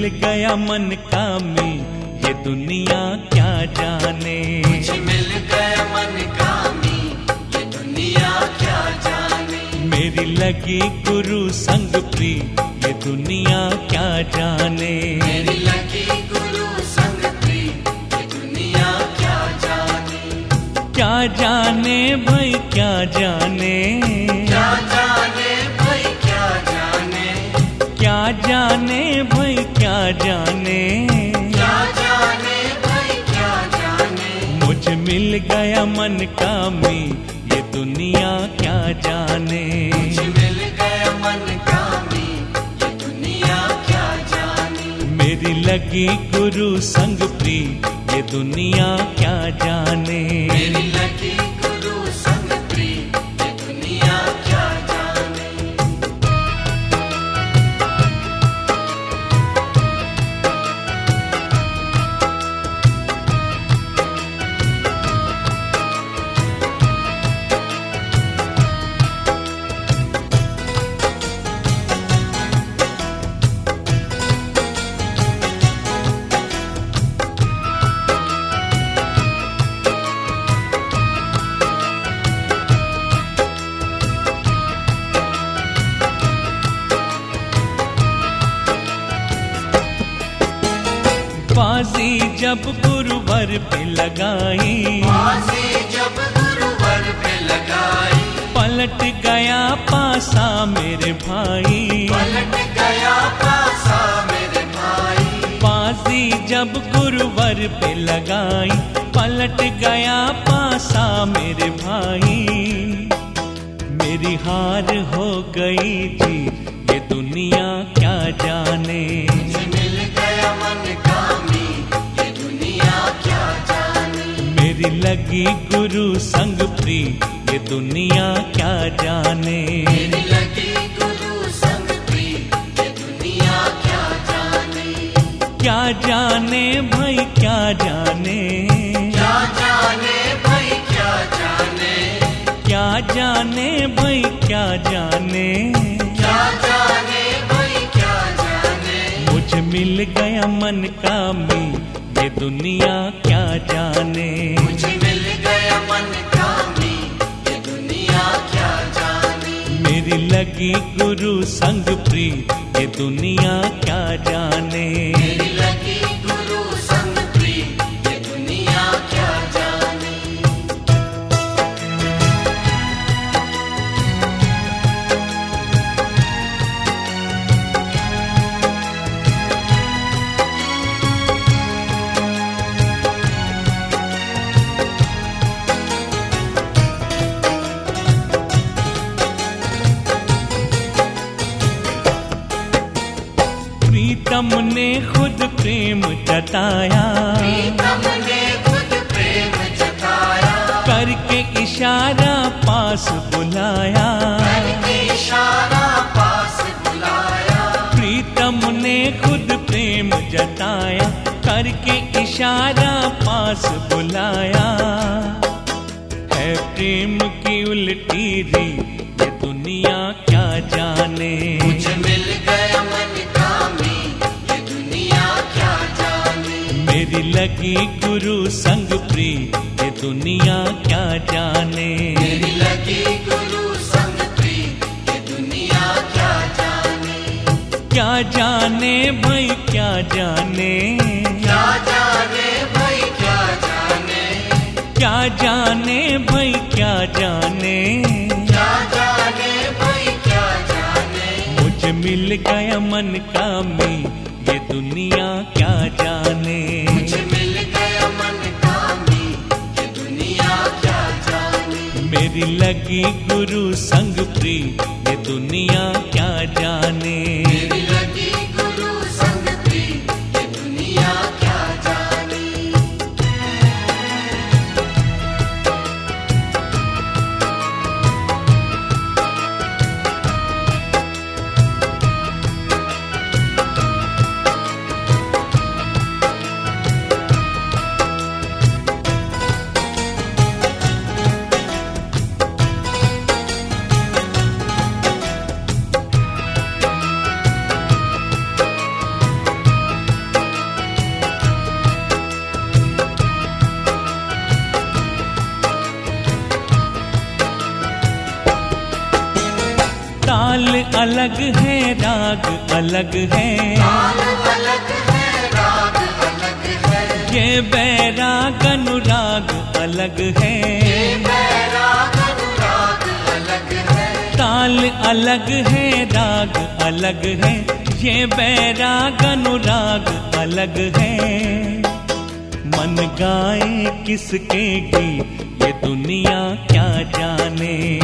मिल गया मन का मी ये दुनिया क्या जाने? मुझे मिल गया मन का कामी ये दुनिया क्या जाने? मेरी लगी गुरु संग प्री ये दुनिया क्या जाने? मेरी लगी गुरु संग प्री ये दुनिया क्या जाने? क्या जाने भाई क्या जाने? जाने। क्या जाने भाई क्या जाने? मुझे मिल गया मन का मी ये दुनिया क्या जाने? मुझे मिल गया मन कामी ये दुनिया क्या जाने? मेरी लगी गुरु संग प्री ये दुनिया क्या जाने? मेरी लगी बाजी जब गुरुवर पे लगाई। फांसी जब गुरुवर पे लगाई। पलट गया पासा मेरे भाई। पलट गया पासा मेरे भाई। बाजी जब गुरुवर पे लगाई। पलट गया पासा मेरे भाई। मेरी हार हो गई जी ये दुनिया क्या जाने? लगी गुरु संग प्री ये दुनिया क्या जाने? मेरी लगी गुरु संग प्री ये दुनिया क्या जाने? क्या जाने भाई क्या जाने? क्या जाने भाई क्या जाने? क्या जाने भाई क्या जाने? क्या जाने भाई क्या जाने? मुझे मिल गया मन का मी ये दुनिया जाने। मुझे मिल गया मन ये दुनिया क्या जाने? मेरी लगी गुरु संग प्रीत ये दुनिया क्या जाने? प्रीतम ने खुद प्रेम जताया। प्रीतम ने खुद प्रेम जताया करके इशारा पास बुलाया। करके इशारा पास बुलाया प्रीतम ने खुद प्रेम जताया। करके इशारा पास बुलाया। है प्रेम की उल्टी री लगी गुरु संग प्री ये दुनिया क्या जाने? मेरी लगी गुरु संग प्री ये दुनिया क्या जाने? क्या जाने भाई क्या जाने? क्या जाने भाई क्या जाने? क्या जाने भाई क्या जाने? क्या जाने भाई क्या जाने? मुझे मिल गया मन का मी ये दुनिया लगी गुरु संग प्री ये दुनिया क्या जाने? अलग है राग, अलग है। ये है बैराग अनुराग, अलग है। ताल अलग है, राग अलग है। ये बैराग अनुराग, अलग है। मन गाए किसके गीत, ये दुनिया क्या जाने।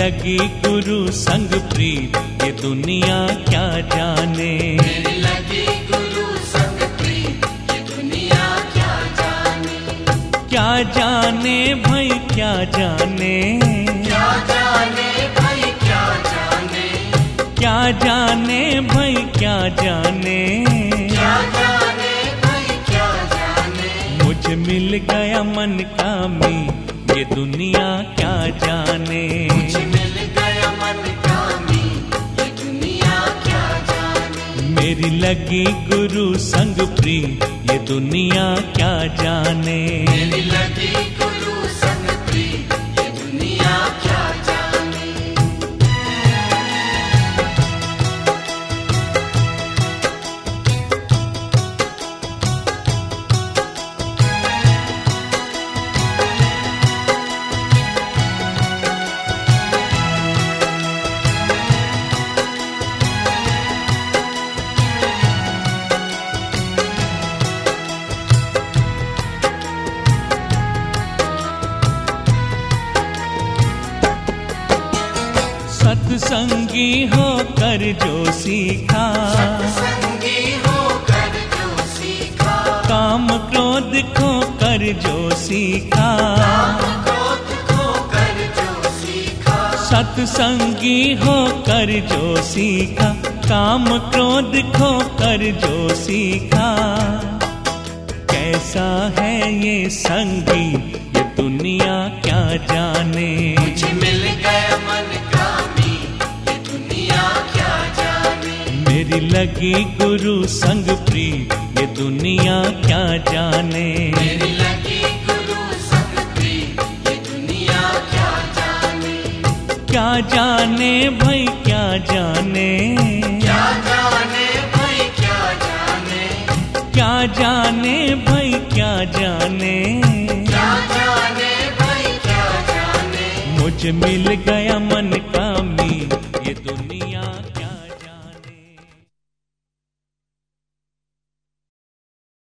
लगी गुरु संग प्रीत ये दुनिया क्या जाने? मेरी लगी गुरु संग प्रीत ये दुनिया क्या जाने? क्या जाने भाई क्या जाने? क्या जाने भाई क्या जाने? क्या जाने भाई क्या जाने? क्या जाने भाई क्या जाने? मुझे मिल गया मन का मी ये दुनिया क्या जाने? मेरी लगी गुरु संग प्री ये दुनिया क्या जाने? मेरी लगी सत्संगी होकर जो सीखा। संगी होकर जो सीखा। काम क्रोध खो कर जो सीखा। क्रोध को कर जो सीखा। सत्संगी होकर जो सीखा। काम क्रोध खो कर जो सीखा। कैसा है ये संगी? ये दुनिया क्या जाने? मुझे मिल गया मन मेरी लगी गुरु संग प्रीत ये दुनिया क्या जाने? मेरी लगी गुरु संग प्रीत ये दुनिया क्या जाने? क्या जाने भाई क्या जाने? क्या जाने भाई क्या जाने? क्या जाने भाई क्या जाने? क्या जाने भाई क्या जाने? मुझे मिल गया मन का मी ये दुनिया